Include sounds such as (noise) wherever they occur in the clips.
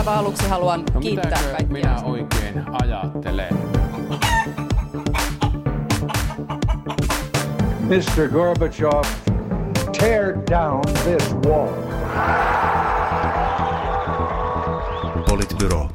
aivan aluksi haluan No kiittää mitäkö kaikkia. minä oikein ajattelen? Mr. Gorbachev, tear down this wall. Politbyro.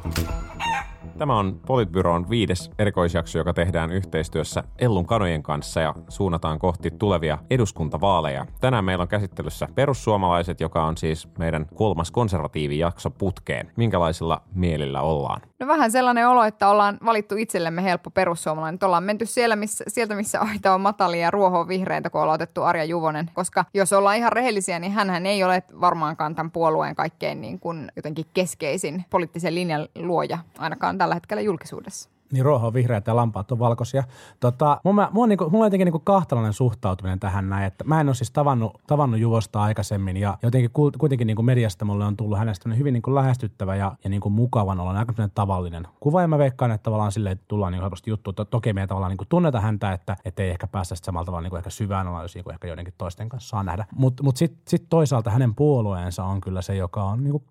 Tämä on Politbyroon viides erikoisjakso, joka tehdään yhteistyössä Ellun kanojen kanssa ja suunnataan kohti tulevia eduskuntavaaleja. Tänään meillä on käsittelyssä perussuomalaiset, joka on siis meidän kolmas konservatiivijakso putkeen. Minkälaisilla mielillä ollaan? No vähän sellainen olo, että ollaan valittu itsellemme helppo perussuomalainen. Että ollaan menty siellä, missä, sieltä, missä aita on matalia ja ruoho on vihreitä, kun ollaan otettu Arja Juvonen. Koska jos ollaan ihan rehellisiä, niin hän ei ole varmaankaan tämän puolueen kaikkein niin kuin jotenkin keskeisin poliittisen linjan luoja, ainakaan tällä hetkellä julkisuudessa. Niin ruoho on vihreät ja lampaat on valkoisia. Tota, mulla, mulla, on niinku, mulla on jotenkin niinku kahtalainen suhtautuminen tähän näin, että mä en ole siis tavannut, tavannut Juvosta aikaisemmin ja jotenkin kuitenkin niinku mediasta mulle on tullut hänestä hyvin niinku lähestyttävä ja, ja niinku mukavan olla aika tavallinen kuva ja mä veikkaan, että tavallaan silleen että tullaan niinku helposti juttu. To, toki me ei tavallaan niinku tunneta häntä, että et ei ehkä päästä samalla tavalla niinku ehkä syvään analyysiin kuin ehkä joidenkin toisten kanssa saa nähdä. Mutta mut sitten sit toisaalta hänen puolueensa on kyllä se, joka on niinku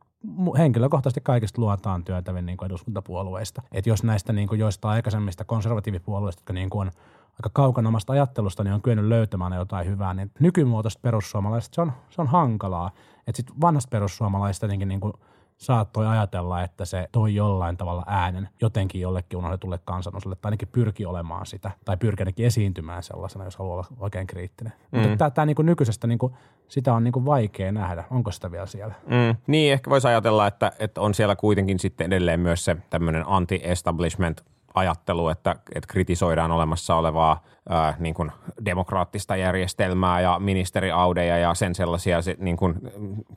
henkilökohtaisesti kaikista luotaan työtävin niin eduskuntapuolueista. Et jos näistä niin kuin joista aikaisemmista konservatiivipuolueista, jotka niin kuin on aika kaukana omasta ajattelusta, niin on kyennyt löytämään jotain hyvää, niin nykymuotoista perussuomalaisista se on, se on hankalaa. Että sitten vanhasta perussuomalaisista jotenkin niin kuin saattoi ajatella, että se toi jollain tavalla äänen jotenkin jollekin unohdetulle kansanosalle, tai ainakin pyrki olemaan sitä, tai pyrki ainakin esiintymään sellaisena, jos haluaa olla oikein kriittinen. Mm. Mutta tämä niin nykyisestä, niin kuin, sitä on niin kuin vaikea nähdä. Onko sitä vielä siellä? Mm. Niin, ehkä voisi ajatella, että, että on siellä kuitenkin sitten edelleen myös se tämmöinen anti-establishment ajattelu, että, että kritisoidaan olemassa olevaa ää, niin kuin demokraattista järjestelmää ja ministeriaudeja ja sen sellaisia se, niin kuin,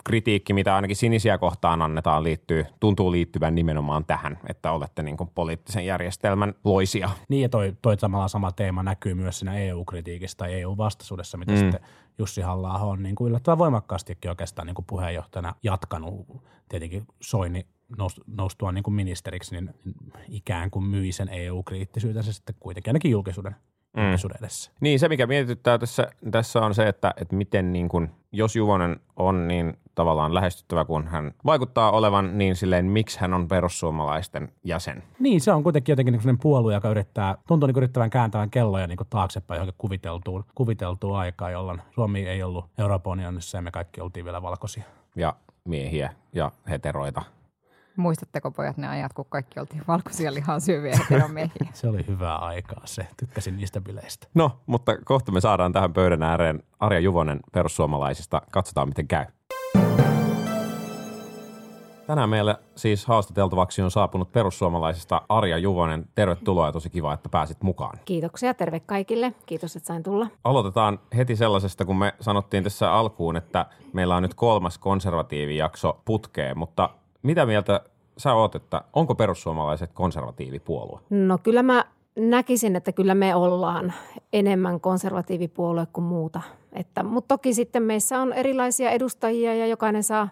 kritiikki, mitä ainakin sinisiä kohtaan annetaan, liittyy, tuntuu liittyvän nimenomaan tähän, että olette niin kuin poliittisen järjestelmän loisia. Niin ja toi, toi samalla sama teema näkyy myös siinä EU-kritiikissä tai EU-vastaisuudessa, mitä mm. sitten Jussi halla on niin kuin yllättävän voimakkaastikin oikeastaan niin kuin puheenjohtajana jatkanut. Tietenkin Soini noustua niin kuin ministeriksi, niin ikään kuin myi sen EU-kriittisyytensä sitten kuitenkin ainakin julkisuuden, mm. julkisuuden edessä. Niin, se mikä mietityttää tässä, tässä on se, että, että miten niin kuin, jos Juvonen on niin tavallaan lähestyttävä, kun hän vaikuttaa olevan, niin silleen, miksi hän on perussuomalaisten jäsen? Niin, se on kuitenkin jotenkin niin sellainen puolue, joka yrittää, tuntuu niin yrittävän kääntävän kelloja niin kuin taaksepäin johonkin kuviteltuun, kuviteltuun aikaan, jolloin Suomi ei ollut Euroopan unionissa ja me kaikki oltiin vielä valkoisia. Ja miehiä ja heteroita. Muistatteko pojat ne ajat, kun kaikki oltiin valkoisia lihaa syöviä heteromiehiä? (laughs) se oli hyvää aikaa se. Tykkäsin niistä bileistä. No, mutta kohta me saadaan tähän pöydän ääreen Arja Juvonen perussuomalaisista. Katsotaan, miten käy. Tänään meille siis haastateltavaksi on saapunut perussuomalaisista Arja Juvonen. Tervetuloa ja tosi kiva, että pääsit mukaan. Kiitoksia, terve kaikille. Kiitos, että sain tulla. Aloitetaan heti sellaisesta, kun me sanottiin tässä alkuun, että meillä on nyt kolmas konservatiivijakso putkeen, mutta mitä mieltä sä oot, että onko perussuomalaiset konservatiivipuolue? No kyllä mä näkisin, että kyllä me ollaan enemmän konservatiivipuolue kuin muuta. Että, mutta toki sitten meissä on erilaisia edustajia ja jokainen saa,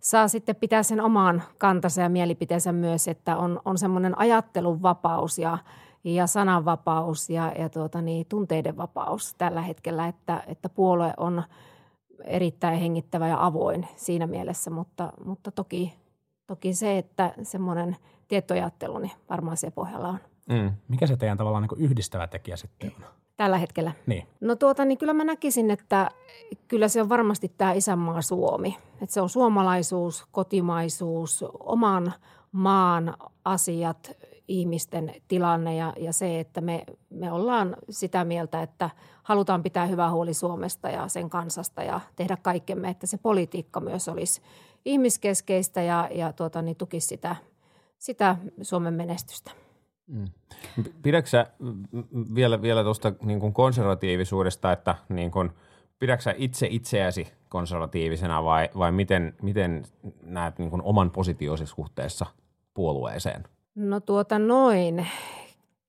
saa sitten pitää sen omaan kantansa ja mielipiteensä myös, että on, on semmoinen ajattelun vapaus ja, ja sananvapaus ja, ja tuota niin, tunteiden vapaus tällä hetkellä, että, että puolue on erittäin hengittävä ja avoin siinä mielessä, mutta, mutta toki toki se, että semmoinen tietoajattelu, niin varmaan se pohjalla on. Mm. Mikä se teidän tavallaan niin yhdistävä tekijä sitten on? Tällä hetkellä? Niin. No tuota, niin kyllä mä näkisin, että kyllä se on varmasti tämä isänmaa Suomi. Että se on suomalaisuus, kotimaisuus, oman maan asiat, ihmisten tilanne ja, ja se, että me, me ollaan sitä mieltä, että halutaan pitää hyvää huoli Suomesta ja sen kansasta ja tehdä kaikkemme, että se politiikka myös olisi ihmiskeskeistä ja, ja tuota, niin tukisi sitä, sitä Suomen menestystä. Mm. Pidätkö sä vielä, vielä tuosta niin konservatiivisuudesta, että niin kuin, pidätkö itse itseäsi konservatiivisena vai, vai miten, miten näet niin kuin oman positiosi suhteessa puolueeseen? No tuota noin.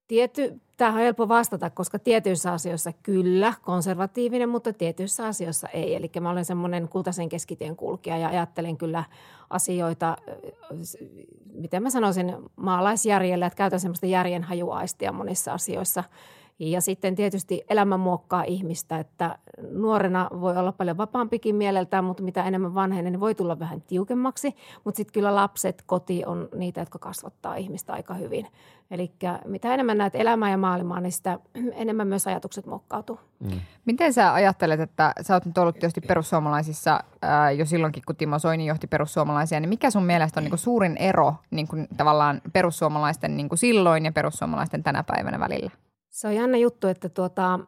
Tiety, tähän on helppo vastata, koska tietyissä asioissa kyllä konservatiivinen, mutta tietyissä asioissa ei. Eli mä olen semmoinen kultaisen keskitien kulkija ja ajattelen kyllä asioita, miten mä sanoisin, maalaisjärjellä, että käytän semmoista järjenhajuaistia monissa asioissa. Ja sitten tietysti elämä muokkaa ihmistä, että nuorena voi olla paljon vapaampikin mieleltään, mutta mitä enemmän vanhenen, niin voi tulla vähän tiukemmaksi. Mutta sitten kyllä lapset, koti on niitä, jotka kasvattaa ihmistä aika hyvin. Eli mitä enemmän näet elämää ja maailmaa, niin sitä (clears throat) enemmän myös ajatukset muokkautuu. Mm. Miten sä ajattelet, että sä oot nyt ollut tietysti perussuomalaisissa ää, jo silloinkin, kun Timo Soini johti perussuomalaisia, niin mikä sun mielestä on niin kuin suurin ero niin kuin tavallaan perussuomalaisten niin kuin silloin ja perussuomalaisten tänä päivänä välillä? Se on jännä juttu, että tuota,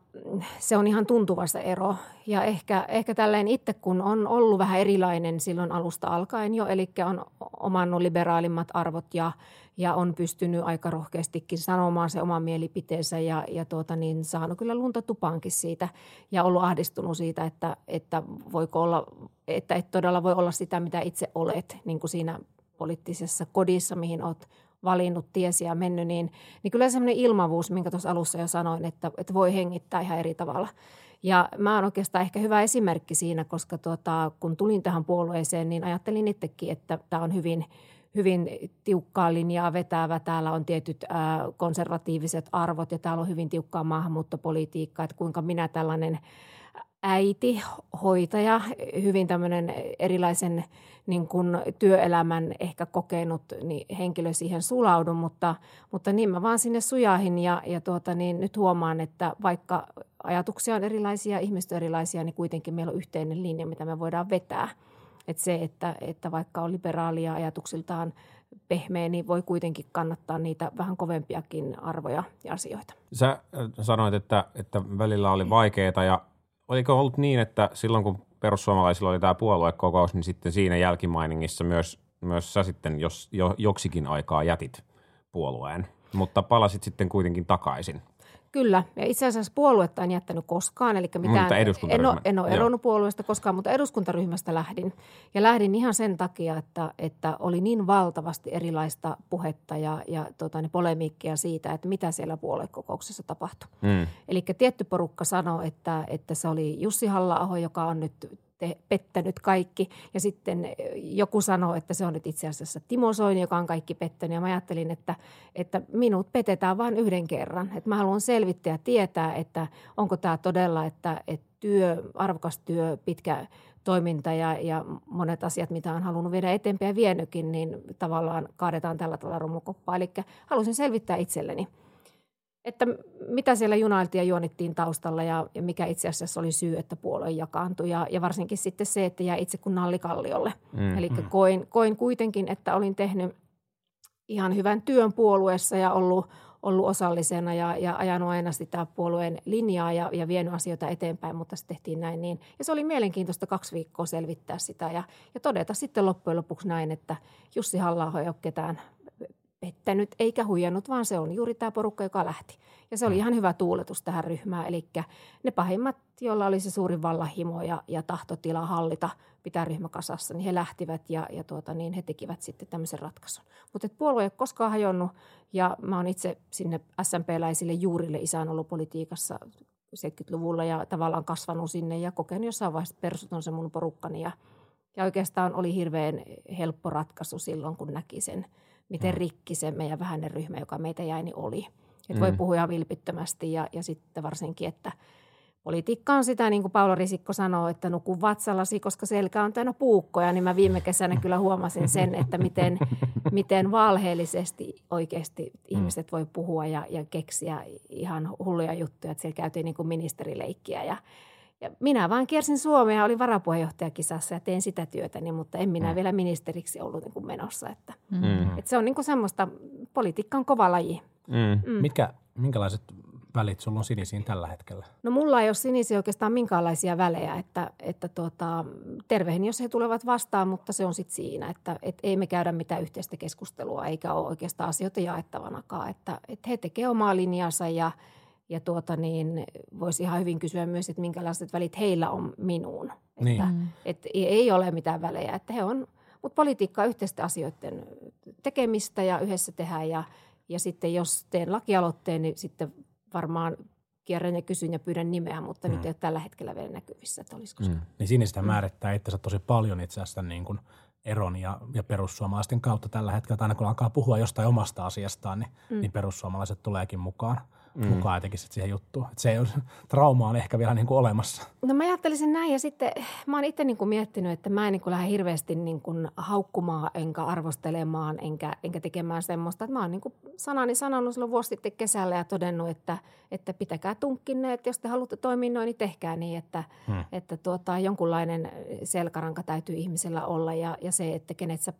se on ihan tuntuva se ero. Ja ehkä, ehkä tälleen itse, kun on ollut vähän erilainen silloin alusta alkaen jo, eli on omannut liberaalimmat arvot ja, ja on pystynyt aika rohkeastikin sanomaan se oman mielipiteensä ja, ja tuota, niin saanut kyllä lunta tupaankin siitä ja ollut ahdistunut siitä, että, että voiko olla, että et todella voi olla sitä, mitä itse olet niin kuin siinä poliittisessa kodissa, mihin olet valinnut tiesi ja mennyt, niin, niin kyllä semmoinen ilmavuus, minkä tuossa alussa jo sanoin, että, että voi hengittää ihan eri tavalla. Ja mä oon oikeastaan ehkä hyvä esimerkki siinä, koska tuota, kun tulin tähän puolueeseen, niin ajattelin itsekin, että tämä on hyvin, hyvin tiukkaa linjaa vetävä. Täällä on tietyt ää, konservatiiviset arvot ja täällä on hyvin tiukkaa maahanmuuttopolitiikkaa, että kuinka minä tällainen – äiti, hoitaja, hyvin tämmöinen erilaisen niin kuin työelämän ehkä kokenut niin henkilö siihen sulaudu, mutta, mutta niin mä vaan sinne sujahin ja, ja tuota, niin nyt huomaan, että vaikka ajatuksia on erilaisia, ihmiset on erilaisia, niin kuitenkin meillä on yhteinen linja, mitä me voidaan vetää. Että se, että, että vaikka on liberaalia ajatuksiltaan pehmeä, niin voi kuitenkin kannattaa niitä vähän kovempiakin arvoja ja asioita. Sä äh, sanoit, että, että välillä oli vaikeaa ja oliko ollut niin, että silloin kun perussuomalaisilla oli tämä puoluekokous, niin sitten siinä jälkimainingissa myös, myös sä sitten jos, jo, joksikin aikaa jätit puolueen, mutta palasit sitten kuitenkin takaisin. Kyllä, ja itse asiassa puoluetta en jättänyt koskaan, eli mitään, mutta en ole, en ole eronnut puolueesta koskaan, mutta eduskuntaryhmästä lähdin. Ja lähdin ihan sen takia, että, että oli niin valtavasti erilaista puhetta ja, ja tota, ne polemiikkia siitä, että mitä siellä puoluekokouksessa tapahtui. Mm. Eli tietty porukka sanoi, että, että se oli Jussi halla joka on nyt te, pettänyt kaikki. Ja sitten eh, joku sanoo, että se on nyt itse asiassa Timo Soini, joka on kaikki pettänyt. Ja mä ajattelin, että, että minut petetään vain yhden kerran. Että mä haluan selvittää ja tietää, että onko tämä todella, että, että työ, arvokas työ, pitkä toiminta ja, ja monet asiat, mitä on halunnut viedä eteenpäin ja vienytkin, niin tavallaan kaadetaan tällä tavalla romukoppaa. Eli halusin selvittää itselleni – että mitä siellä junailtiin ja juonittiin taustalla ja, ja mikä itse asiassa oli syy, että puolue jakaantui. Ja, ja varsinkin sitten se, että jäi itse kun nallikalliolle. Mm, Eli mm. koin, koin kuitenkin, että olin tehnyt ihan hyvän työn puolueessa ja ollut, ollut osallisena ja, ja ajanut aina sitä puolueen linjaa ja, ja vienyt asioita eteenpäin, mutta se tehtiin näin niin. Ja se oli mielenkiintoista kaksi viikkoa selvittää sitä ja, ja todeta sitten loppujen lopuksi näin, että Jussi halla ei ole ketään pettänyt eikä huijannut, vaan se on juuri tämä porukka, joka lähti. Ja se oli mm. ihan hyvä tuuletus tähän ryhmään. Eli ne pahimmat, joilla oli se suurin vallahimo ja, ja tahtotila hallita, pitää ryhmä kasassa, niin he lähtivät ja, ja tuota, niin he tekivät sitten tämmöisen ratkaisun. Mutta puolue ei ole koskaan hajonnut ja mä oon itse sinne SMP-läisille juurille isän ollut politiikassa 70-luvulla ja tavallaan kasvanut sinne ja kokenut jossain vaiheessa, että persut on se mun porukkani ja, ja oikeastaan oli hirveän helppo ratkaisu silloin, kun näki sen – miten mm. rikki se meidän vähäinen ryhmä, joka meitä jäi, niin oli. Että mm. voi puhua ihan vilpittömästi ja, ja sitten varsinkin, että politiikka on sitä, niin kuin Paula Risikko sanoo, että nuku vatsallasi, koska selkä on täynnä puukkoja, niin mä viime kesänä kyllä huomasin sen, että miten, (laughs) miten valheellisesti oikeasti ihmiset voi puhua ja, ja keksiä ihan hulluja juttuja, että siellä käytiin niin kuin ministerileikkiä ja ja minä vaan kiersin Suomea, olin varapuheenjohtajakisassa ja tein sitä työtäni, mutta en minä mm. vielä ministeriksi ollut niin kuin menossa. Että, mm. että se on niin kuin semmoista, politiikka on kova laji. Mm. Mm. Mitkä, minkälaiset välit sulla on sinisiin tällä hetkellä? No mulla ei ole sinisiä oikeastaan minkäänlaisia välejä, että, että tuota, tervehin, jos he tulevat vastaan, mutta se on sitten siinä, että et ei me käydä mitään yhteistä keskustelua eikä ole oikeastaan asioita jaettavanakaan, että, että he tekevät omaa linjansa ja – ja tuota niin, voisi ihan hyvin kysyä myös, että minkälaiset välit heillä on minuun. Niin. Että, mm. että ei ole mitään välejä, että he on, mutta politiikka on yhteisten asioiden tekemistä ja yhdessä tehdään. Ja, ja sitten jos teen lakialoitteen, niin sitten varmaan kierrän ja kysyn ja pyydän nimeä, mutta mm. nyt ei ole tällä hetkellä vielä näkyvissä, että olisiko mm. Niin sinistä mm. määrittää itsensä tosi paljon itse asiassa niin kuin eron ja, ja perussuomalaisten kautta tällä hetkellä. Aina kun alkaa puhua jostain omasta asiastaan, niin, mm. niin perussuomalaiset tuleekin mukaan. Mm. mukaan jotenkin sit siihen juttuun. Et se ei ole, (laughs) trauma on ehkä vielä niin kuin olemassa. No mä ajattelisin näin ja sitten mä oon itse niin kuin miettinyt, että mä en niin kuin lähde hirveästi niin kuin haukkumaan enkä arvostelemaan enkä, enkä tekemään semmoista. Että mä oon niin kuin sanani sanonut silloin vuosi sitten kesällä ja todennut, että, että pitäkää tunkkinne, että jos te haluatte toimia noin, niin tehkää niin, että, hmm. että tuota, jonkunlainen selkäranka täytyy ihmisellä olla ja, ja se, että kenet sä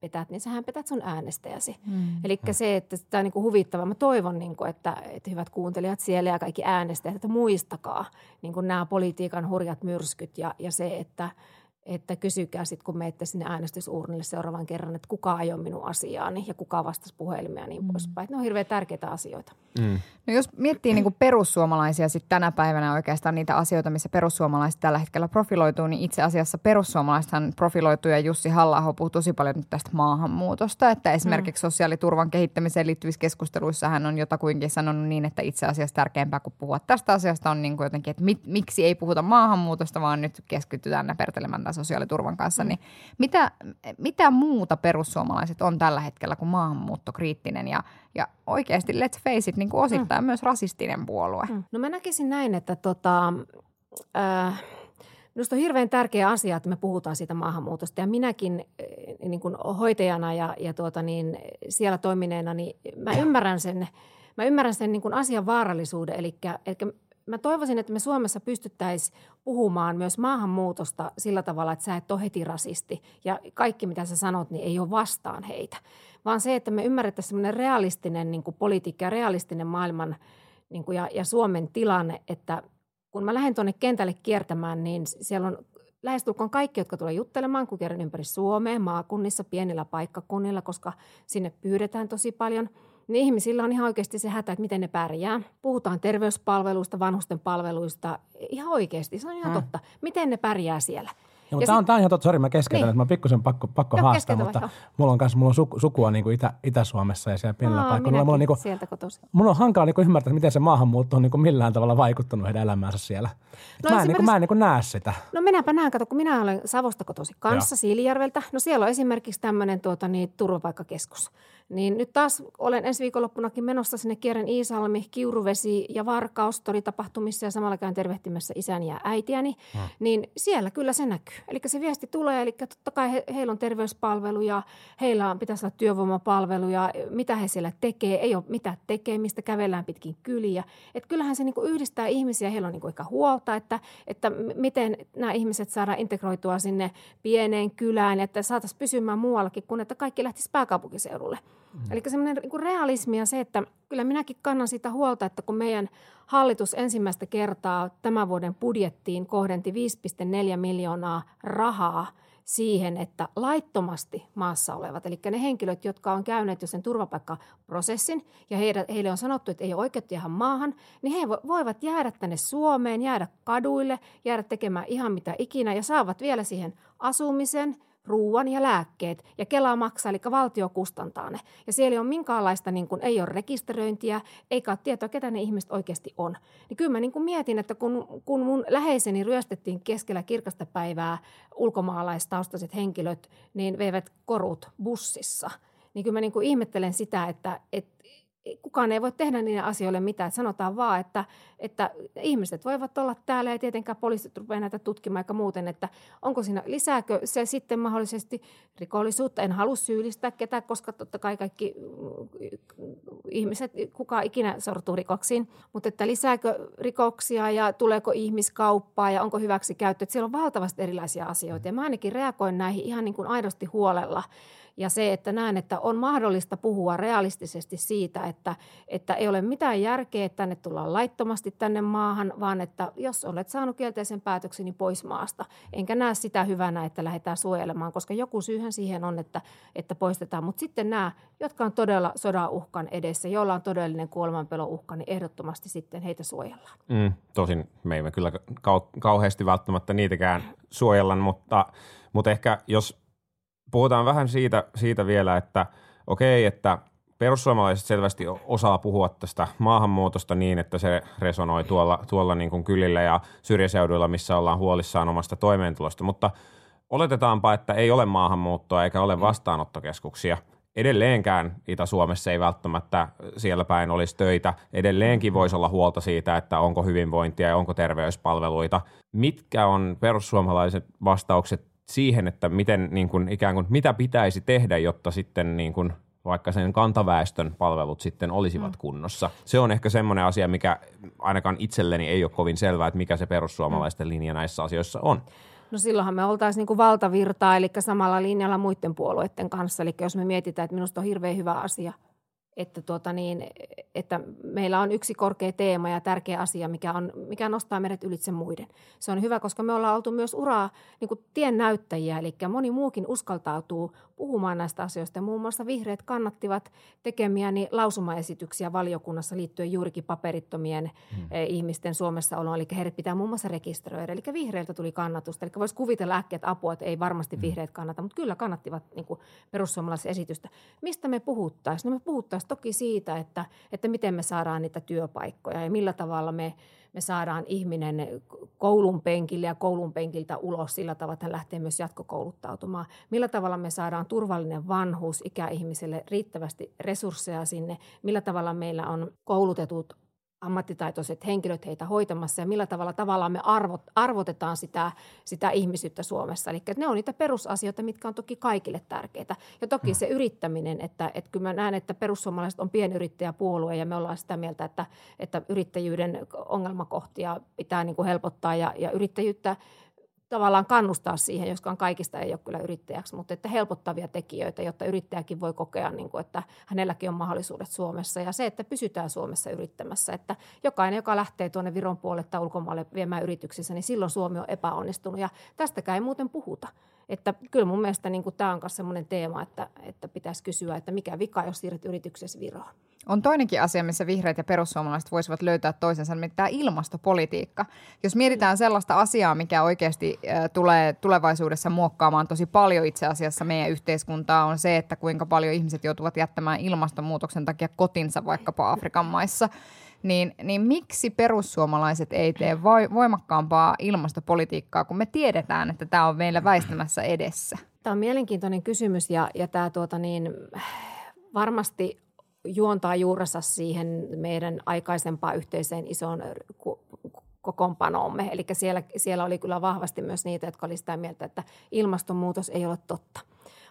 petät, niin sähän petät sun äänestäjäsi. Mm. Eli mm. se, että tämä on niin huvittava. Mä toivon, niin kuin, että, että hyvät kuuntelijat siellä ja kaikki äänestäjät, että muistakaa niin kuin nämä politiikan hurjat myrskyt ja, ja se, että – että kysykää sitten, kun menette sinne äänestysuurnille seuraavan kerran, että kuka ajoi minun asiaani ja kuka vastasi puhelimia ja niin mm. poispäin. Ne on hirveän tärkeitä asioita. Mm. No jos miettii niin kuin perussuomalaisia sitten tänä päivänä oikeastaan niitä asioita, missä perussuomalaiset tällä hetkellä profiloituu, niin itse asiassa perussuomalaisethan profiloituu ja Jussi halla puhuu tosi paljon nyt tästä maahanmuutosta, että esimerkiksi mm. sosiaaliturvan kehittämiseen liittyvissä keskusteluissa hän on jotakuinkin sanonut niin, että itse asiassa tärkeämpää kuin puhua tästä asiasta on niin kuin jotenkin, että mit, miksi ei puhuta maahanmuutosta, vaan nyt keskitytään näpertelemään sosiaaliturvan kanssa, niin mitä, mitä muuta perussuomalaiset on tällä hetkellä kuin maahanmuuttokriittinen ja, ja oikeasti let's face it, niin kuin osittain mm. myös rasistinen puolue? Mm. No mä näkisin näin, että tota, äh, Minusta on hirveän tärkeä asia, että me puhutaan siitä maahanmuutosta ja minäkin niin kuin hoitajana ja, ja tuota niin, siellä toimineena, niin mä ymmärrän sen, mä ymmärrän sen niin kuin asian vaarallisuuden. Eli, eli mä toivoisin, että me Suomessa pystyttäisiin puhumaan myös maahanmuutosta sillä tavalla, että sä et ole heti rasisti ja kaikki mitä sä sanot, niin ei ole vastaan heitä. Vaan se, että me ymmärrettäisiin semmoinen realistinen niin kuin politiikka ja realistinen maailman niin kuin ja, ja Suomen tilanne, että kun mä lähden tuonne kentälle kiertämään, niin siellä on lähestulkoon kaikki, jotka tulee juttelemaan, kun kerran ympäri Suomea, maakunnissa, pienillä paikkakunnilla, koska sinne pyydetään tosi paljon – niin ihmisillä on ihan oikeasti se hätä, että miten ne pärjää. Puhutaan terveyspalveluista, vanhusten palveluista. Ihan oikeasti, se on ihan hmm. totta. Miten ne pärjää siellä? Joo, mutta tämä on, tämä on ihan totta, sori mä keskeytän, niin. että mä pikkusen pakko, pakko Joo, haastaa, mutta jo. mulla on kanssa, mulla on suku, sukua niin kuin Itä, Itä-Suomessa ja siellä pienellä paikalla. Mulla on, niin kuin, sieltä kotoisin. Mulla on hankala niin kuin ymmärtää, miten se maahanmuutto on niin kuin millään tavalla vaikuttanut heidän elämäänsä siellä. No mä en, niin kuin, mä en niin kuin näe sitä. No minäpä näen, kato, kun minä olen Savosta kotoisin kanssa, Siilijärveltä. No siellä on esimerkiksi tämmöinen tuota, niin, turvapaikkakeskus. Niin nyt taas olen ensi viikonloppunakin menossa sinne Kieren Iisalmi, Kiuruvesi ja Varkaus tapahtumissa ja samalla käyn tervehtimässä isäni ja äitiäni. Hmm. Niin siellä kyllä se näkyy. Eli se viesti tulee, eli totta kai he, heillä on terveyspalveluja, heillä on, pitäisi olla työvoimapalveluja, mitä he siellä tekee, ei ole mitään tekemistä, kävellään pitkin kyliä. Että kyllähän se niin kuin yhdistää ihmisiä, heillä on niin kuin ehkä huolta, että, että miten nämä ihmiset saadaan integroitua sinne pieneen kylään, että saataisiin pysymään muuallakin kuin että kaikki lähtisi pääkaupunkiseudulle. Mm. Eli semmoinen niin realismi ja se, että kyllä minäkin kannan sitä huolta, että kun meidän hallitus ensimmäistä kertaa tämän vuoden budjettiin kohdenti 5,4 miljoonaa rahaa siihen, että laittomasti maassa olevat, eli ne henkilöt, jotka on käyneet jo sen turvapaikkaprosessin ja heille, on sanottu, että ei ole oikeutta jäädä maahan, niin he voivat jäädä tänne Suomeen, jäädä kaduille, jäädä tekemään ihan mitä ikinä ja saavat vielä siihen asumisen – ruuan ja lääkkeet ja Kela maksaa, eli valtio kustantaa ne. Ja siellä ei ole minkäänlaista, niin kuin, ei ole rekisteröintiä, eikä ole tietoa, ketä ne ihmiset oikeasti on. Niin kyllä mä niin kuin mietin, että kun, kun mun läheiseni ryöstettiin keskellä kirkasta päivää ulkomaalaistaustaiset henkilöt, niin veivät korut bussissa. Niin kyllä mä niin kuin ihmettelen sitä, että, että kukaan ei voi tehdä niiden asioille mitään. Sanotaan vaan, että, että ihmiset voivat olla täällä ja tietenkään poliisit rupeaa näitä tutkimaan eikä muuten, että onko siinä, lisääkö se sitten mahdollisesti rikollisuutta. En halua syyllistää ketään, koska totta kai kaikki mm, ihmiset, kuka ikinä sortuu rikoksiin, mutta että lisääkö rikoksia ja tuleeko ihmiskauppaa ja onko hyväksi käyttö. Siellä on valtavasti erilaisia asioita ja mä ainakin reagoin näihin ihan niin kuin aidosti huolella ja se, että näen, että on mahdollista puhua realistisesti siitä, että, että ei ole mitään järkeä, että tänne tullaan laittomasti tänne maahan, vaan että jos olet saanut kielteisen päätöksen, niin pois maasta. Enkä näe sitä hyvänä, että lähdetään suojelemaan, koska joku syyhän siihen on, että, että poistetaan. Mutta sitten nämä, jotka on todella sodan uhkan edessä, joilla on todellinen kuolemanpelon uhka, niin ehdottomasti sitten heitä suojellaan. Mm, tosin me emme kyllä kau- kauheasti välttämättä niitäkään suojella, mutta, mutta ehkä jos puhutaan vähän siitä, siitä vielä, että okei, että perussuomalaiset selvästi osaa puhua tästä maahanmuutosta niin, että se resonoi tuolla, tuolla niin kuin kylillä ja syrjäseuduilla, missä ollaan huolissaan omasta toimeentulosta, mutta oletetaanpa, että ei ole maahanmuuttoa eikä ole vastaanottokeskuksia, edelleenkään Itä-Suomessa ei välttämättä siellä päin olisi töitä. Edelleenkin voisi olla huolta siitä, että onko hyvinvointia ja onko terveyspalveluita. Mitkä on perussuomalaiset vastaukset siihen, että miten niin kuin, ikään kuin, mitä pitäisi tehdä, jotta sitten niin kuin, vaikka sen kantaväestön palvelut sitten olisivat mm. kunnossa. Se on ehkä semmoinen asia, mikä ainakaan itselleni ei ole kovin selvää, että mikä se perussuomalaisten linja näissä asioissa on. No silloinhan me oltaisiin niin kuin valtavirtaa, eli samalla linjalla muiden puolueiden kanssa. Eli jos me mietitään, että minusta on hirveän hyvä asia – että, tuota niin, että meillä on yksi korkea teema ja tärkeä asia, mikä, on, mikä nostaa meidät ylitse muiden. Se on hyvä, koska me ollaan oltu myös uraa niin tien näyttäjiä, eli moni muukin uskaltautuu puhumaan näistä asioista. Muun muassa vihreät kannattivat tekemiäni lausumaesityksiä valiokunnassa liittyen juurikin paperittomien hmm. Eh, ihmisten Suomessa oloon, eli heidät pitää muun muassa rekisteröidä. Eli vihreiltä tuli kannatusta, eli voisi kuvitella äkkiä, että apua, että ei varmasti hmm. vihreät kannata, mutta kyllä kannattivat niin kuin perussuomalaisen esitystä. Mistä me puhuttaisiin? No me puhuttaisiin toki siitä, että, että miten me saadaan niitä työpaikkoja ja millä tavalla me, me saadaan ihminen koulun penkille ja koulun penkiltä ulos sillä tavalla, että hän lähtee myös jatkokouluttautumaan. Millä tavalla me saadaan turvallinen vanhuus ikäihmiselle, riittävästi resursseja sinne, millä tavalla meillä on koulutetut ammattitaitoiset henkilöt heitä hoitamassa ja millä tavalla tavallaan me arvot, arvotetaan sitä, sitä ihmisyyttä Suomessa. Eli ne on niitä perusasioita, mitkä on toki kaikille tärkeitä. Ja toki mm. se yrittäminen, että, että kyllä mä näen, että perussuomalaiset on pienyrittäjäpuolue ja me ollaan sitä mieltä, että, että yrittäjyyden ongelmakohtia pitää niin kuin helpottaa ja, ja yrittäjyyttä tavallaan kannustaa siihen, joskaan kaikista ei ole kyllä yrittäjäksi, mutta että helpottavia tekijöitä, jotta yrittäjäkin voi kokea, niin kuin, että hänelläkin on mahdollisuudet Suomessa. Ja se, että pysytään Suomessa yrittämässä, että jokainen, joka lähtee tuonne Viron puolelle tai ulkomaille viemään yrityksissä, niin silloin Suomi on epäonnistunut. Ja tästäkään ei muuten puhuta. Että kyllä mun mielestä niin kuin tämä on myös sellainen teema, että, että pitäisi kysyä, että mikä vika, jos siirret yrityksessä Viroon. On toinenkin asia, missä vihreät ja perussuomalaiset voisivat löytää toisensa, tämä ilmastopolitiikka. Jos mietitään sellaista asiaa, mikä oikeasti tulee tulevaisuudessa muokkaamaan tosi paljon itse asiassa meidän yhteiskuntaa, on se, että kuinka paljon ihmiset joutuvat jättämään ilmastonmuutoksen takia kotinsa vaikkapa Afrikan maissa. Niin, niin miksi perussuomalaiset ei tee voimakkaampaa ilmastopolitiikkaa, kun me tiedetään, että tämä on meillä väistämässä edessä? Tämä on mielenkiintoinen kysymys ja, ja tämä tuota niin, varmasti juontaa juurensa siihen meidän aikaisempaan yhteiseen isoon kokoonpanoomme. Eli siellä, siellä oli kyllä vahvasti myös niitä, jotka olivat sitä mieltä, että ilmastonmuutos ei ole totta.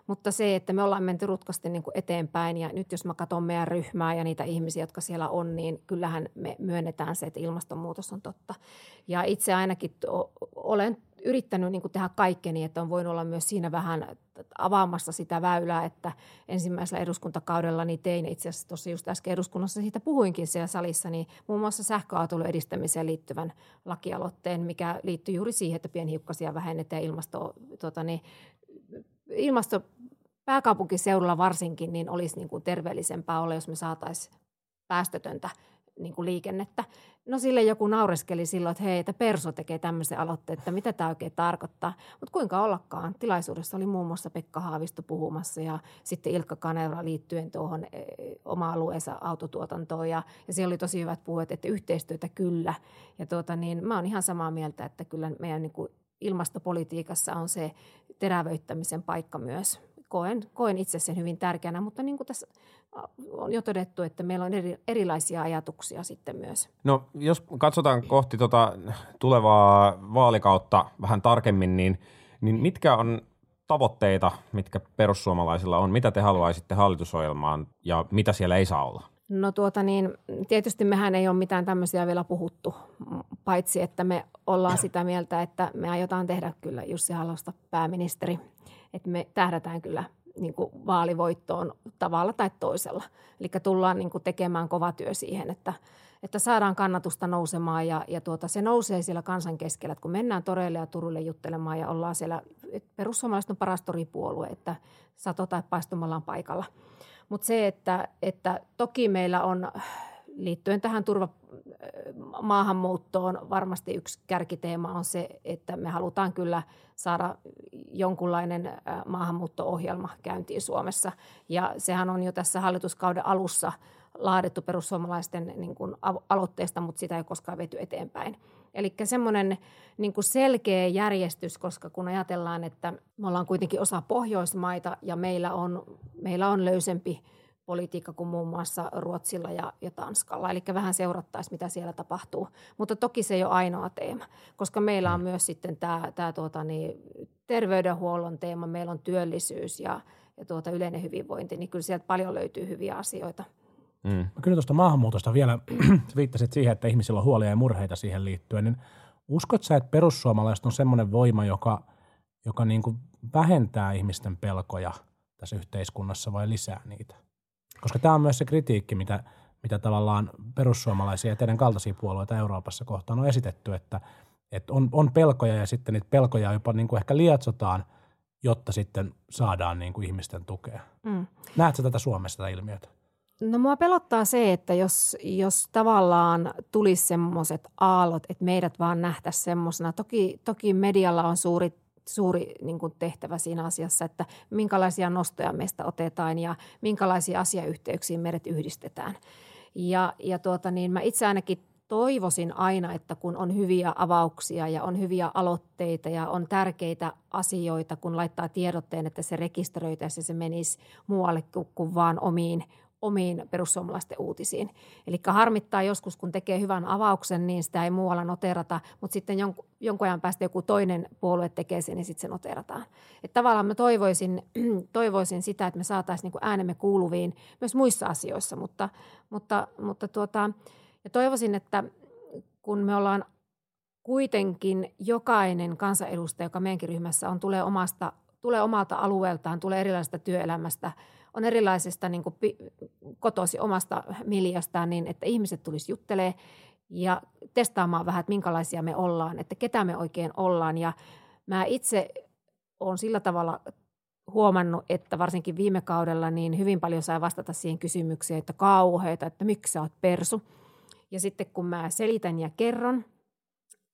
Mutta se, että me ollaan menty rutkasti niin kuin eteenpäin ja nyt jos mä katson meidän ryhmää ja niitä ihmisiä, jotka siellä on, niin kyllähän me myönnetään se, että ilmastonmuutos on totta. Ja itse ainakin olen yrittänyt niin kuin tehdä kaikkeni, että on voinut olla myös siinä vähän avaamassa sitä väylää, että ensimmäisellä eduskuntakaudella niin tein itse asiassa tuossa just äsken eduskunnassa, siitä puhuinkin siellä salissa, niin muun muassa sähköautoilun edistämiseen liittyvän lakialoitteen, mikä liittyy juuri siihen, että pienhiukkasia vähennetään ilmasto, tuota, niin, ilmasto pääkaupunkiseudulla varsinkin, niin olisi niin kuin terveellisempää olla, jos me saataisiin päästötöntä niin kuin liikennettä. No sille joku naureskeli silloin, että hei, että Perso tekee tämmöisen aloitteen, että mitä tämä oikein tarkoittaa. Mutta kuinka ollakaan. Tilaisuudessa oli muun muassa Pekka Haavisto puhumassa ja sitten Ilkka Kaneura liittyen tuohon e, oma alueensa autotuotantoon. Ja, ja siellä oli tosi hyvät puhet, että yhteistyötä kyllä. Ja tuota, niin, mä oon ihan samaa mieltä, että kyllä meidän niin kuin ilmastopolitiikassa on se terävöittämisen paikka myös koen, koen itse sen hyvin tärkeänä, mutta niin kuin tässä on jo todettu, että meillä on eri, erilaisia ajatuksia sitten myös. No jos katsotaan kohti tota tulevaa vaalikautta vähän tarkemmin, niin, niin mitkä on tavoitteita, mitkä perussuomalaisilla on? Mitä te haluaisitte hallitusohjelmaan ja mitä siellä ei saa olla? No tuota niin, tietysti mehän ei ole mitään tämmöisiä vielä puhuttu, paitsi että me ollaan (clears throat) sitä mieltä, että me aiotaan tehdä kyllä Jussi Halosta pääministeri – että me tähdätään kyllä niin kuin vaalivoittoon tavalla tai toisella. Eli tullaan niin kuin tekemään kova työ siihen, että, että saadaan kannatusta nousemaan ja, ja tuota, se nousee siellä kansan keskellä. Että kun mennään toreille ja Turulle juttelemaan ja ollaan siellä, perussuomalaiset on paras toripuolue, että sato tai paistumalla on paikalla. Mutta se, että, että toki meillä on liittyen tähän turva, maahanmuuttoon varmasti yksi kärkiteema on se, että me halutaan kyllä saada jonkunlainen maahanmuutto-ohjelma käyntiin Suomessa. Ja sehän on jo tässä hallituskauden alussa laadittu perussuomalaisten niin kuin aloitteesta, mutta sitä ei koskaan vety eteenpäin. Eli semmoinen niin selkeä järjestys, koska kun ajatellaan, että me ollaan kuitenkin osa Pohjoismaita ja meillä on, meillä on löysempi politiikka kuin muun muassa Ruotsilla ja, ja Tanskalla. Eli vähän seurattaisiin, mitä siellä tapahtuu. Mutta toki se ei ole ainoa teema, koska meillä on mm. myös sitten tämä, tämä tuota, niin, terveydenhuollon teema, meillä on työllisyys ja, ja tuota, yleinen hyvinvointi, niin kyllä sieltä paljon löytyy hyviä asioita. Mm. Kyllä tuosta maahanmuutosta vielä, (clears throat) viittasit siihen, että ihmisillä on huolia ja murheita siihen liittyen, niin uskot sä, että perussuomalaiset on semmoinen voima, joka, joka niin kuin vähentää ihmisten pelkoja tässä yhteiskunnassa vai lisää niitä? Koska tämä on myös se kritiikki, mitä, mitä tavallaan perussuomalaisia ja teidän kaltaisia puolueita Euroopassa kohtaan on esitetty, että, että on, on pelkoja ja sitten niitä pelkoja jopa niin kuin ehkä lietsotaan, jotta sitten saadaan niin kuin ihmisten tukea. Mm. Näetkö tätä Suomessa tätä ilmiötä? No mua pelottaa se, että jos, jos tavallaan tulisi semmoiset aallot, että meidät vaan nähtäisiin semmoisena. Toki, toki medialla on suuri suuri niin kuin tehtävä siinä asiassa, että minkälaisia nostoja meistä otetaan ja minkälaisia asiayhteyksiä meidät yhdistetään. Ja, ja tuota niin, mä itse ainakin toivoisin aina, että kun on hyviä avauksia ja on hyviä aloitteita ja on tärkeitä asioita, kun laittaa tiedotteen, että se rekisteröitäisi ja se menisi muualle kuin vaan omiin omiin perussuomalaisten uutisiin. Eli harmittaa joskus, kun tekee hyvän avauksen, niin sitä ei muualla noterata, mutta sitten jonkun, jonkun ajan päästä joku toinen puolue tekee sen, niin sitten se noterataan. Että tavallaan mä toivoisin, (clears throat) toivoisin sitä, että me saataisiin niin äänemme kuuluviin myös muissa asioissa, mutta, mutta, mutta tuota, ja toivoisin, että kun me ollaan kuitenkin jokainen kansanedustaja, joka meidänkin ryhmässä on, tulee, omasta, tulee omalta alueeltaan, tulee erilaisesta työelämästä – on erilaisesta niin kuin kotosi omasta miljöstään, niin että ihmiset tulisi juttelee ja testaamaan vähän, että minkälaisia me ollaan, että ketä me oikein ollaan. Ja mä itse olen sillä tavalla huomannut, että varsinkin viime kaudella niin hyvin paljon sai vastata siihen kysymykseen, että kauheita, että miksi sä oot persu. Ja sitten kun mä selitän ja kerron,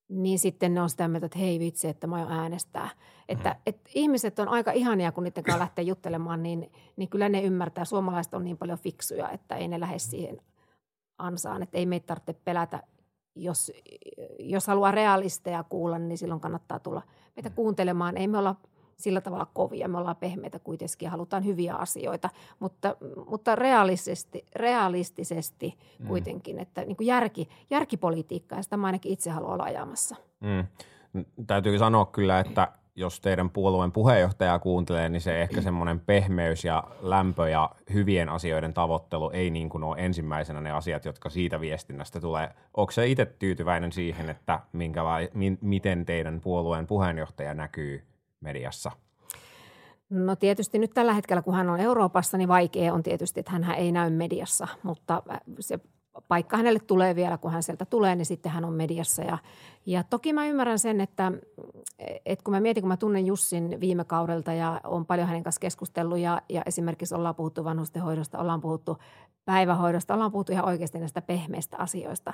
niin sitten ne on sitä mieltä, että hei vitsi, että mä oon äänestää. Että mm. et ihmiset on aika ihania, kun niiden kanssa lähtee juttelemaan, niin, niin kyllä ne ymmärtää. Suomalaiset on niin paljon fiksuja, että ei ne lähde siihen ansaan. Että ei meitä tarvitse pelätä. Jos, jos haluaa realisteja kuulla, niin silloin kannattaa tulla meitä kuuntelemaan. Ei me olla sillä tavalla kovia. Me ollaan pehmeitä kuitenkin ja halutaan hyviä asioita, mutta, mutta realistisesti, realistisesti mm. kuitenkin, että niin kuin järki, järkipolitiikkaa ja sitä mä ainakin itse haluan olla ajamassa. Mm. Täytyy sanoa kyllä, että jos teidän puolueen puheenjohtaja kuuntelee, niin se ehkä semmoinen pehmeys ja lämpö ja hyvien asioiden tavoittelu ei niin kuin ole ensimmäisenä ne asiat, jotka siitä viestinnästä tulee. Onko se itse tyytyväinen siihen, että minkälai, mi, miten teidän puolueen puheenjohtaja näkyy mediassa? No tietysti nyt tällä hetkellä, kun hän on Euroopassa, niin vaikea on tietysti, että hän ei näy mediassa, mutta se paikka hänelle tulee vielä, kun hän sieltä tulee, niin sitten hän on mediassa. Ja, ja toki mä ymmärrän sen, että, että kun mä mietin, kun mä tunnen Jussin viime kaudelta ja on paljon hänen kanssa keskustellut ja, ja esimerkiksi ollaan puhuttu vanhustenhoidosta, ollaan puhuttu päivähoidosta, ollaan puhuttu ihan oikeasti näistä pehmeistä asioista.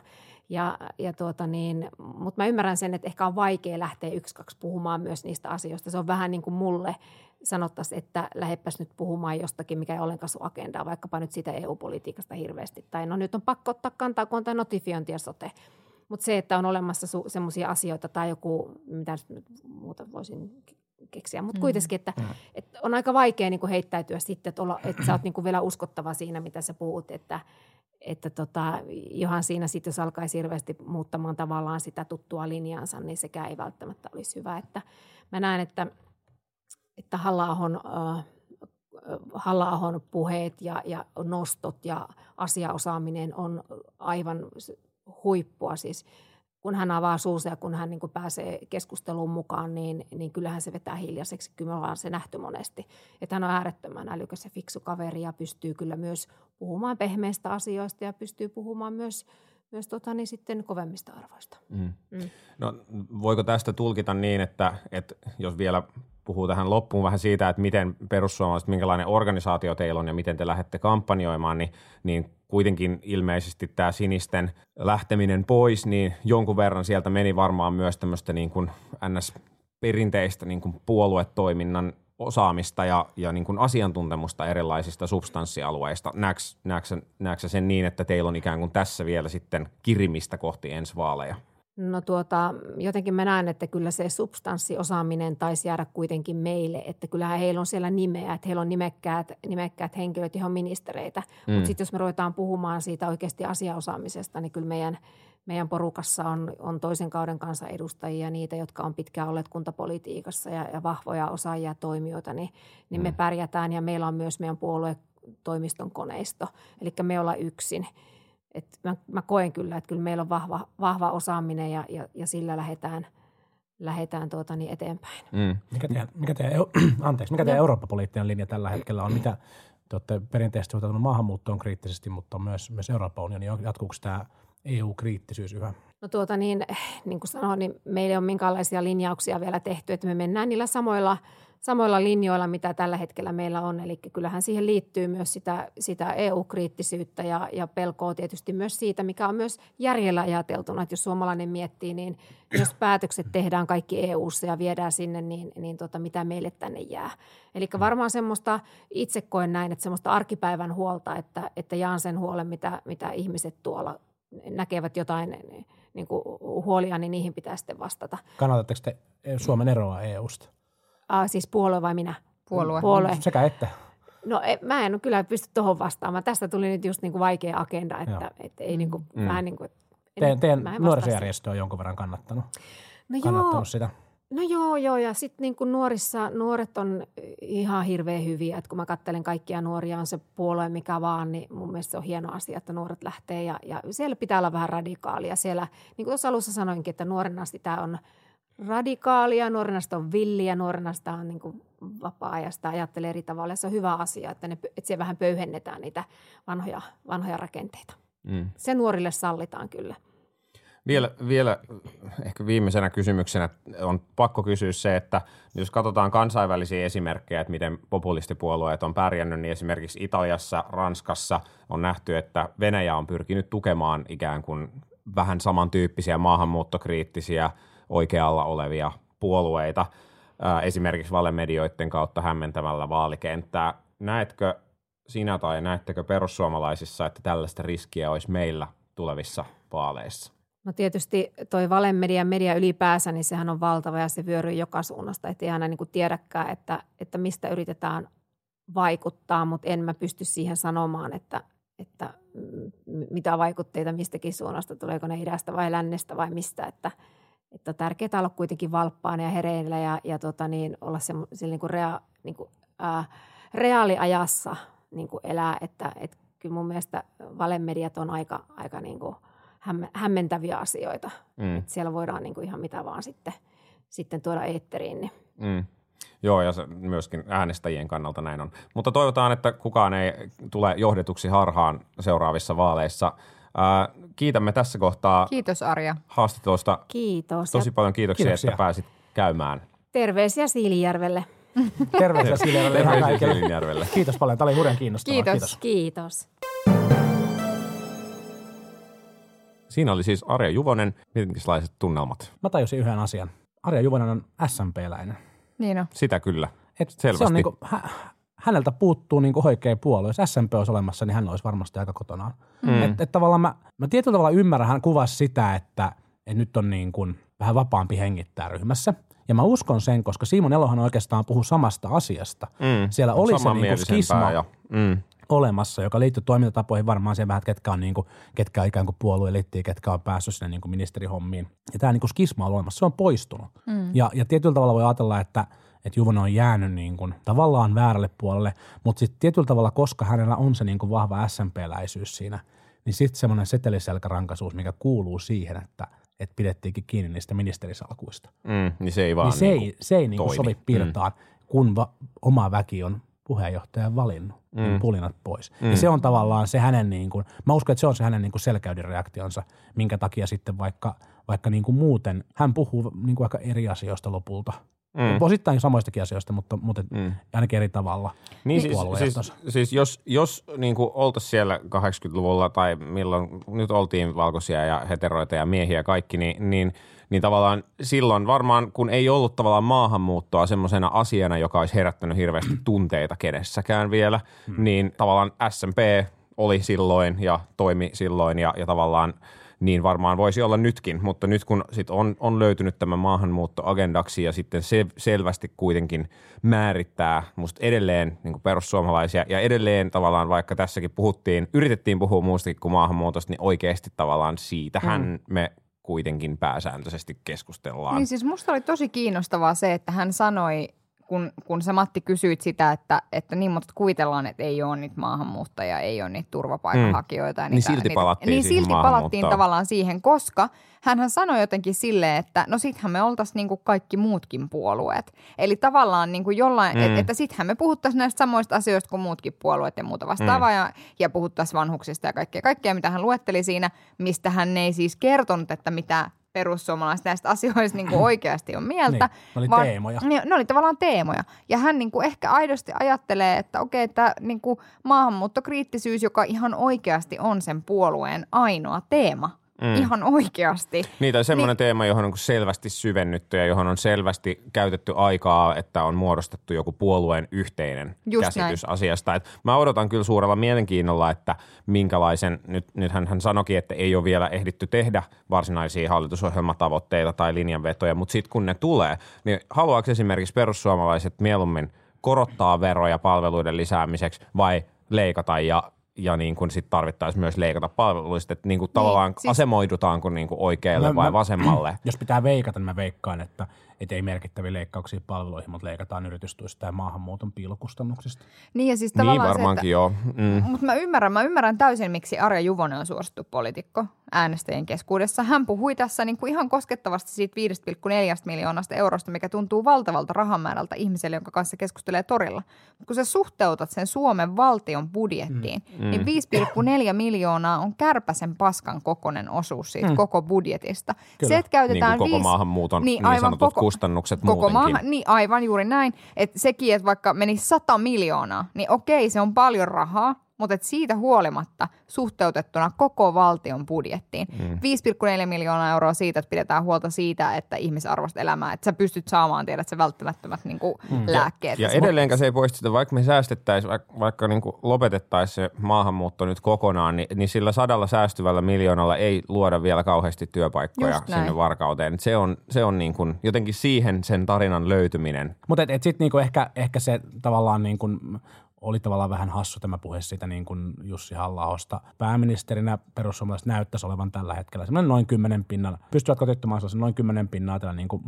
Ja, ja tuota niin, mutta mä ymmärrän sen, että ehkä on vaikea lähteä yksi, kaksi puhumaan myös niistä asioista. Se on vähän niin kuin mulle sanottaisiin, että lähdepäs nyt puhumaan jostakin, mikä ei ollenkaan sun agendaa, vaikkapa nyt sitä EU-politiikasta hirveästi. Tai no nyt on pakko ottaa kantaa, kun on tämä notifiointi ja sote. Mutta se, että on olemassa su- semmoisia asioita tai joku, mitä nyt muuta voisin keksiä, mutta mm. kuitenkin, että, mm. että on aika vaikea niin kuin heittäytyä sitten, että, olla, että sä oot niin kuin vielä uskottava siinä, mitä sä puhut, että, että tota, johan siinä sitten, jos alkaisi hirveästi muuttamaan tavallaan sitä tuttua linjaansa, niin sekään ei välttämättä olisi hyvä. Että mä näen, että, että Halla-ahon, äh, Halla-ahon puheet ja, ja nostot ja asiaosaaminen on aivan huippua. Siis kun hän avaa suusa ja kun hän niin kuin pääsee keskusteluun mukaan, niin, niin kyllähän se vetää hiljaiseksi. Kyllä me ollaan se nähty monesti. Että hän on äärettömän älykäs ja fiksu kaveri ja pystyy kyllä myös puhumaan pehmeistä asioista ja pystyy puhumaan myös myös tota, niin sitten kovemmista arvoista. Mm. Mm. No, voiko tästä tulkita niin, että, että jos vielä puhuu tähän loppuun vähän siitä, että miten perussuomalaiset, minkälainen organisaatio teillä on ja miten te lähdette kampanjoimaan, niin, niin kuitenkin ilmeisesti tämä sinisten lähteminen pois, niin jonkun verran sieltä meni varmaan myös tämmöistä niin kuin ns perinteistä niin kuin puoluetoiminnan osaamista ja, ja niin kuin asiantuntemusta erilaisista substanssialueista. Näetkö sen niin, että teillä on ikään kuin tässä vielä sitten kirimistä kohti ensi vaaleja? No tuota, jotenkin mä näen, että kyllä se substanssiosaaminen taisi jäädä kuitenkin meille, että kyllähän heillä on siellä nimeä, että heillä on nimekkäät, nimekkäät henkilöt, johon ministereitä. Mm. Mutta sitten jos me ruvetaan puhumaan siitä oikeasti asiaosaamisesta, niin kyllä meidän, meidän porukassa on, on toisen kauden kanssa edustajia, niitä, jotka on pitkään olleet kuntapolitiikassa ja, ja vahvoja osaajia toimijoita, niin, niin mm. me pärjätään ja meillä on myös meidän puoluetoimiston koneisto, eli me ollaan yksin – et mä, mä koen kyllä, että kyllä meillä on vahva, vahva osaaminen ja, ja, ja sillä lähdetään, lähdetään tuota niin eteenpäin. Mm. Mikä teidän, mikä teidän, (clears throat) anteeksi, mikä teidän Eurooppa-poliittinen linja tällä hetkellä on? Mitä te olette perinteisesti suhtautunut maahanmuuttoon kriittisesti, mutta myös, myös Euroopan unioni. Jatkuuko tämä EU-kriittisyys yhä? No tuota niin, niin kuin sanoin, niin meillä ei ole minkäänlaisia linjauksia vielä tehty, että me mennään niillä samoilla – samoilla linjoilla, mitä tällä hetkellä meillä on. Eli kyllähän siihen liittyy myös sitä, sitä EU-kriittisyyttä ja, ja pelkoa tietysti myös siitä, mikä on myös järjellä ajateltuna. Että jos suomalainen miettii, niin jos päätökset tehdään kaikki EU-ssa ja viedään sinne, niin, niin tota, mitä meille tänne jää. Eli varmaan semmoista, itse koen näin, että semmoista arkipäivän huolta, että, että jaan sen huolen, mitä, mitä ihmiset tuolla näkevät jotain niin kuin huolia, niin niihin pitää sitten vastata. Kannatatteko te Suomen eroa EUsta? Ah, siis puolue vai minä? Puolue. puolue. Sekä että. No e, mä en kyllä pysty tuohon vastaamaan. Tästä tuli nyt just niinku vaikea agenda, että et ei niinku, mm. vähän niin kuin, Teidän, teidän nuorisojärjestö on jonkun verran kannattanut, no kannattanut joo, sitä. No joo, joo. Ja sitten niin kuin nuorissa, nuoret on ihan hirveän hyviä. Että kun mä katselen kaikkia nuoria, on se puolue mikä vaan, niin mun mielestä se on hieno asia, että nuoret lähtee. Ja, ja siellä pitää olla vähän radikaalia. Siellä, niin kuin tuossa alussa sanoinkin, että nuorena asti tämä on – radikaalia, nuorenasta on villiä, nuorenasta on niin kuin vapaa-ajasta, ajattelee eri tavalla. Se on hyvä asia, että, ne, että siellä vähän pöyhennetään niitä vanhoja, vanhoja rakenteita. Mm. Se nuorille sallitaan kyllä. Vielä, vielä ehkä viimeisenä kysymyksenä on pakko kysyä se, että jos katsotaan kansainvälisiä esimerkkejä, että miten populistipuolueet on pärjännyt, niin esimerkiksi Italiassa, Ranskassa on nähty, että Venäjä on pyrkinyt tukemaan ikään kuin vähän samantyyppisiä maahanmuuttokriittisiä – oikealla olevia puolueita esimerkiksi valemedioiden kautta hämmentämällä vaalikenttää. Näetkö sinä tai näettekö perussuomalaisissa, että tällaista riskiä olisi meillä tulevissa vaaleissa? No tietysti toi valemedia media ylipäänsä, niin sehän on valtava ja se vyöryy joka suunnasta. Että ei aina niin tiedäkään, että, että mistä yritetään vaikuttaa, mutta en mä pysty siihen sanomaan, että, että mitä vaikutteita mistäkin suunnasta, tuleeko ne idästä vai lännestä vai mistä. Että – että on tärkeää olla kuitenkin valppaana ja hereillä ja, ja tota niin, olla se, se niin kuin rea, niin kuin, ää, reaaliajassa niin kuin elää, että et kyllä mun mielestä valemediat on aika, aika niin kuin hämmentäviä asioita. Mm. Että siellä voidaan niin kuin ihan mitä vaan sitten, sitten tuoda eetteriin. Niin. Mm. Joo, ja se myöskin äänestäjien kannalta näin on. Mutta toivotaan, että kukaan ei tule johdetuksi harhaan seuraavissa vaaleissa – Ää, kiitämme tässä kohtaa. Kiitos Arja. Haastattelusta. Kiitos. Tosi paljon kiitoksia, kiitoksia. että pääsit käymään. Terveisiä Siilijärvelle. (laughs) Terveisiä Siilijärvelle. Terveisiä Siilijärvelle. Kiitos paljon. Tämä oli hurjan kiinnostavaa. Kiitos. Kiitos. Siinä oli siis Arja Juvonen. Minkälaiset tunnelmat? Mä tajusin yhden asian. Arja Juvonen on SMP-läinen. Niin on. Sitä kyllä. Et Selvästi. Se on niinku, häneltä puuttuu niin oikea puolue. Jos SMP olisi olemassa, niin hän olisi varmasti aika kotonaan. Mm. Että et tavallaan mä, mä tietyllä tavalla ymmärrän, hän kuvasi sitä, että, että nyt on niin kuin vähän vapaampi hengittää ryhmässä. Ja mä uskon sen, koska Simon Elohan oikeastaan puhuu samasta asiasta. Mm. Siellä oli se niin kuin skisma ja, mm. olemassa, joka liittyy toimintatapoihin varmaan siihen vähän, että ketkä on, niin kuin, ketkä on ikään kuin puolueelittiä, ketkä on päässyt sinne niin kuin ministerihommiin. Ja tämä niin kuin skisma on olemassa, se on poistunut. Mm. Ja, ja tietyllä tavalla voi ajatella, että – että Juvonen on jäänyt niin kuin tavallaan väärälle puolelle, mutta sitten tietyllä tavalla, koska hänellä on se niin kuin vahva SMP-läisyys siinä, niin sitten semmoinen seteliselkärankaisuus, mikä kuuluu siihen, että että pidettiinkin kiinni niistä ministerisalkuista. Mm, niin se ei vaan niin se, niin ei, se ei niin kuin sovi mm. pirtaan, mm. kun va, oma väki on puheenjohtajan valinnut niin mm. pulinat pois. Mm. Ja se on tavallaan se hänen, niin kuin, mä uskon, että se on se hänen niin kuin selkäydin reaktionsa, minkä takia sitten vaikka, vaikka niin kuin muuten, hän puhuu niin kuin aika eri asioista lopulta Mm. Osittain samoistakin asioista, mutta, mutta mm. ainakin eri tavalla. Niin siis, siis, siis jos, jos niin oltaisiin siellä 80-luvulla tai milloin nyt oltiin valkoisia ja heteroita ja miehiä kaikki, niin, niin – niin tavallaan silloin varmaan, kun ei ollut tavallaan maahanmuuttoa semmoisena asiana, joka olisi herättänyt hirveästi (clears throat) tunteita kenessäkään vielä, hmm. niin tavallaan SMP oli silloin ja toimi silloin ja, ja tavallaan niin varmaan voisi olla nytkin, mutta nyt kun sit on, on löytynyt tämä maahanmuuttoagendaksi ja sitten se selvästi kuitenkin määrittää musta edelleen niin perussuomalaisia ja edelleen tavallaan vaikka tässäkin puhuttiin, yritettiin puhua muustakin kuin maahanmuutosta, niin oikeasti tavallaan siitähän mm. me kuitenkin pääsääntöisesti keskustellaan. Niin siis musta oli tosi kiinnostavaa se, että hän sanoi, kun, kun sä Matti kysyit sitä, että, että niin, mutta kuvitellaan, että ei ole niitä maahanmuuttajia, ei ole niitä turvapaikanhakijoita. Mm. Niitä, niin silti palattiin Niin silti palattiin tavallaan siihen, koska hän sanoi jotenkin silleen, että no sittenhän me oltaisiin niin kuin kaikki muutkin puolueet. Eli tavallaan niin kuin jollain, mm. et, että sittenhän me puhuttaisiin näistä samoista asioista kuin muutkin puolueet ja muuta vastaavaa mm. ja, ja puhuttaisiin vanhuksista ja kaikkea, kaikkea, mitä hän luetteli siinä, mistä hän ei siis kertonut, että mitä perussuomalaiset näistä asioista niin kuin oikeasti on mieltä. niin, ne oli vaan, teemoja. Ne, ne oli tavallaan teemoja. Ja hän niin kuin ehkä aidosti ajattelee, että okei, että niin kuin maahanmuuttokriittisyys, joka ihan oikeasti on sen puolueen ainoa teema – Mm. Ihan oikeasti. Niin, tai semmoinen niin. teema, johon on selvästi syvennytty ja johon on selvästi käytetty aikaa, että on muodostettu joku puolueen yhteinen käsitys näin. asiasta. Et mä odotan kyllä suurella mielenkiinnolla, että minkälaisen, nyt, nythän hän sanoikin, että ei ole vielä ehditty tehdä varsinaisia hallitusohjelmatavoitteita tai linjanvetoja, mutta sitten kun ne tulee, niin haluaako esimerkiksi perussuomalaiset mieluummin korottaa veroja palveluiden lisäämiseksi vai leikata ja ja niin kuin sit tarvittaisiin myös leikata palveluista, että niin kuin niin, tavallaan siis... asemoidutaanko niin kuin oikealle mä, vai vasemmalle. (clears throat) Jos pitää veikata, niin mä veikkaan, että että ei merkittäviä leikkauksia palveluihin, mutta leikataan yritystuista ja maahanmuuton piilokustannuksista. Niin ja siis niin varmaankin se, että, joo. Mm. Mutta mä ymmärrän, mä ymmärrän täysin, miksi Arja Juvonen on suosittu poliitikko äänestäjien keskuudessa. Hän puhui tässä niin kuin ihan koskettavasti siitä 5,4 miljoonasta eurosta, mikä tuntuu valtavalta rahamäärältä ihmiselle, jonka kanssa keskustelee torilla. Mutta kun sä suhteutat sen Suomen valtion budjettiin, mm. niin 5,4 miljoonaa on kärpäsen paskan kokonen osuus siitä mm. koko budjetista. Kyllä. Se, että käytetään niin kuin koko viis... maahanmuuton niin, niin aivan koko, kustannukset koko maahan, niin aivan juuri näin. Että sekin, että vaikka meni 100 miljoonaa, niin okei, se on paljon rahaa, mutta et siitä huolimatta suhteutettuna koko valtion budjettiin. Mm. 5,4 miljoonaa euroa siitä, että pidetään huolta siitä, että ihmisarvoista elämää, että sä pystyt saamaan, tiedät sä välttämättömät niin kuin mm. lääkkeet. Ja, ja edelleenkä se ei poista sitä, vaikka me säästettäisiin, vaikka, vaikka niin lopetettaisiin se maahanmuutto nyt kokonaan, niin, niin sillä sadalla säästyvällä miljoonalla ei luoda vielä kauheasti työpaikkoja sinne varkauteen. Se on, se on niin kuin, jotenkin siihen sen tarinan löytyminen. Mutta et, et sitten niin ehkä, ehkä se tavallaan niin kuin oli tavallaan vähän hassu tämä puhe siitä niin kuin Jussi halla Pääministerinä perussuomalaiset näyttäisi olevan tällä hetkellä semmoinen noin kymmenen pinnan, pystyvät kotiuttamaan noin kymmenen pinnaa tällä niin kuin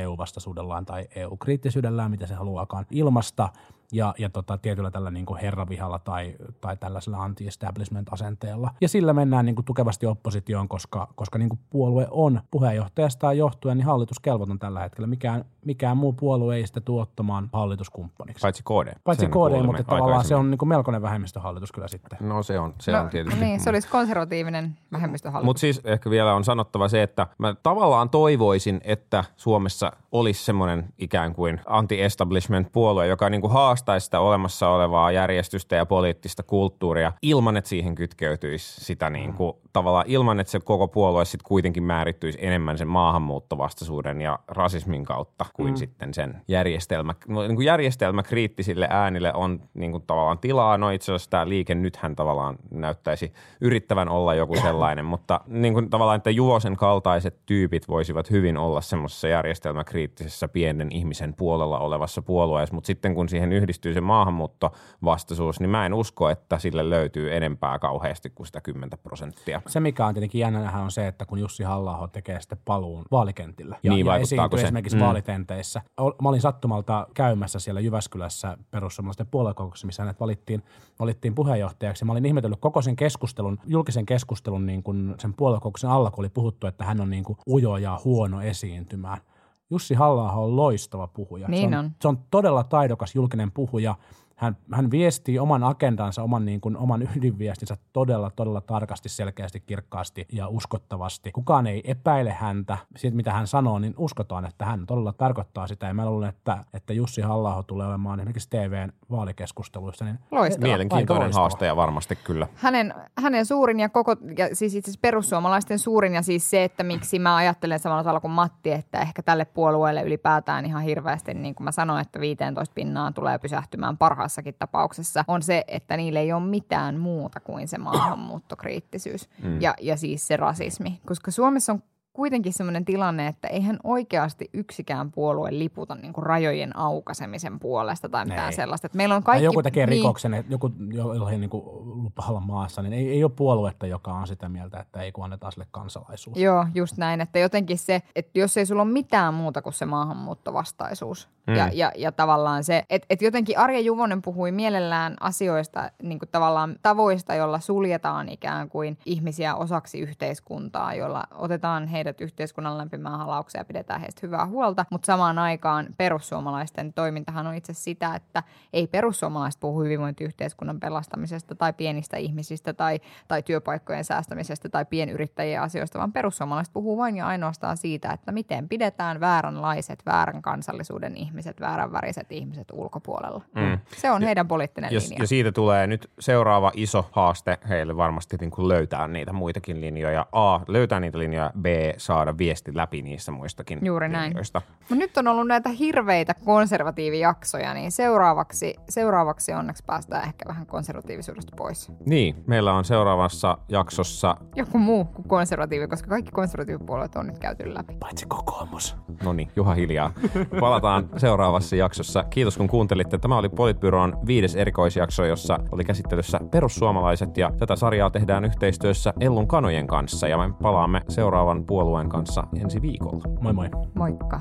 EU-vastaisuudellaan tai EU-kriittisyydellään, mitä se haluaakaan ilmasta ja, ja tota, tietyllä tällä niin kuin herravihalla tai, tai tällaisella anti-establishment-asenteella. Ja sillä mennään niin kuin tukevasti oppositioon, koska, koska niin kuin puolue on puheenjohtajasta johtuen niin hallituskelvoton tällä hetkellä. Mikään, mikään muu puolue ei sitä tuottamaan hallituskumppaniksi. Paitsi KD. Paitsi KD, mutta tavallaan se on niin kuin melkoinen vähemmistöhallitus kyllä sitten. No se on, se no, on tietysti. Niin, se olisi konservatiivinen vähemmistöhallitus. Mutta siis ehkä vielä on sanottava se, että mä tavallaan toivoisin, että Suomessa olisi semmoinen ikään kuin anti-establishment puolue, joka niin kuin haastaisi sitä olemassa olevaa järjestystä ja poliittista kulttuuria ilman, että siihen kytkeytyisi sitä niin kuin, tavallaan ilman, että se koko puolue sitten kuitenkin määrittyisi enemmän sen maahanmuuttovastaisuuden ja rasismin kautta kuin mm. sitten sen järjestelmä. No, niin kuin järjestelmäkriittisille äänille on niin kuin, tavallaan tilaa. No itse asiassa tämä liike nythän tavallaan näyttäisi yrittävän olla joku sellainen, mutta niin kuin, tavallaan, että Juvosen kaltaiset tyypit voisivat hyvin olla semmoisessa järjestelmäkriittisessä pienen ihmisen puolella olevassa puolueessa, mutta sitten kun siihen yhdistyy se maahanmuuttovastaisuus, niin mä en usko, että sille löytyy enempää kauheasti kuin sitä 10 prosenttia. Se, mikä on tietenkin jännä on se, että kun Jussi halla tekee sitten paluun vaalikentillä ja, niin, ja esiintyy se? esimerkiksi mm. Vaalitenteissä. Mä olin sattumalta käymässä siellä Jyväskylässä perussuomalaisten puoluekokouksessa, missä hänet valittiin, valittiin puheenjohtajaksi. Mä olin ihmetellyt koko sen keskustelun, julkisen keskustelun niin kuin sen puoluekokouksen alla, kun oli puhuttu, että hän on niin kuin ujo ja huono esiintymään. Jussi halla on loistava puhuja. Niin se, on, on. se on todella taidokas julkinen puhuja. Hän, hän viestii oman agendansa, oman, niin kuin, oman ydinviestinsä todella, todella tarkasti, selkeästi, kirkkaasti ja uskottavasti. Kukaan ei epäile häntä. Siitä, mitä hän sanoo, niin uskotaan, että hän todella tarkoittaa sitä. Ja mä luulen, että, että Jussi halla tulee olemaan esimerkiksi TVn vaalikeskusteluissa. Niin Loistava. Mielenkiintoinen loistava. haastaja varmasti kyllä. Hänen, hänen suurin ja koko, ja siis itse perussuomalaisten suurin ja siis se, että miksi mä ajattelen samalla tavalla kuin Matti, että ehkä tälle puolueelle ylipäätään ihan hirveästi, niin kuin mä sanoin, että 15 pinnaa tulee pysähtymään parhaassakin tapauksessa, on se, että niille ei ole mitään muuta kuin se maahanmuuttokriittisyys mm. ja, ja siis se rasismi. Koska Suomessa on kuitenkin sellainen tilanne, että eihän oikeasti yksikään puolue liputa niin kuin rajojen aukasemisen puolesta tai mitään Ei. sellaista. Että meillä on Tai kaikki, joku tekee niin, rikoksen, että joku, jolla ei niin lupa olla maassa, niin ei, ei ole puoluetta, joka on sitä mieltä, että ei kun annetaan sille kansalaisuus. Joo, just näin. Että jotenkin se, että jos ei sulla ole mitään muuta kuin se maahanmuuttovastaisuus mm. ja, ja, ja tavallaan se, että, että jotenkin Arja Juvonen puhui mielellään asioista, niin kuin tavallaan tavoista, jolla suljetaan ikään kuin ihmisiä osaksi yhteiskuntaa, jolla otetaan heidät yhteiskunnan lämpimään halaukseen ja pidetään heistä hyvää huolta, mutta samaan aikaan perussuomalaisten toimintahan on itse sitä, että ei perussuomalaiset puhu hyvinvointiyhteiskunnan pelastamisesta tai pienistä ihmisistä tai, tai työpaikkojen säästämisestä tai pienyrittäjien asioista, vaan perussuomalaiset puhuu vain ja ainoastaan siitä, että miten pidetään vääränlaiset, väärän kansallisuuden ihmiset, vääränväriset ihmiset ulkopuolella. Mm. Se on heidän poliittinen Ja, linja. ja siitä tulee nyt seuraava iso haaste heille varmasti niin kuin löytää niitä muitakin linjoja. A, löytää niitä linjoja, B, saada viesti läpi niissä muistakin Juuri näin. Mutta nyt on ollut näitä hirveitä konservatiivijaksoja, niin seuraavaksi, seuraavaksi onneksi päästään ehkä vähän konservatiivisuudesta pois. Niin, meillä on seuraavassa jaksossa, Joku muu kuin konservatiivi, koska kaikki konservatiivipuolueet on nyt käyty läpi. Paitsi kokoomus. no niin, Juha hiljaa. Palataan (laughs) seuraavassa jaksossa. Kiitos kun kuuntelitte. Tämä oli Politbyron viides erikoisjakso, jossa oli käsittelyssä perussuomalaiset ja tätä sarjaa tehdään yhteistyössä Ellun Kanojen kanssa ja me palaamme seuraavan puolueen kanssa ensi viikolla. Moi moi. Moikka.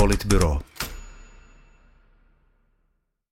Politbyro.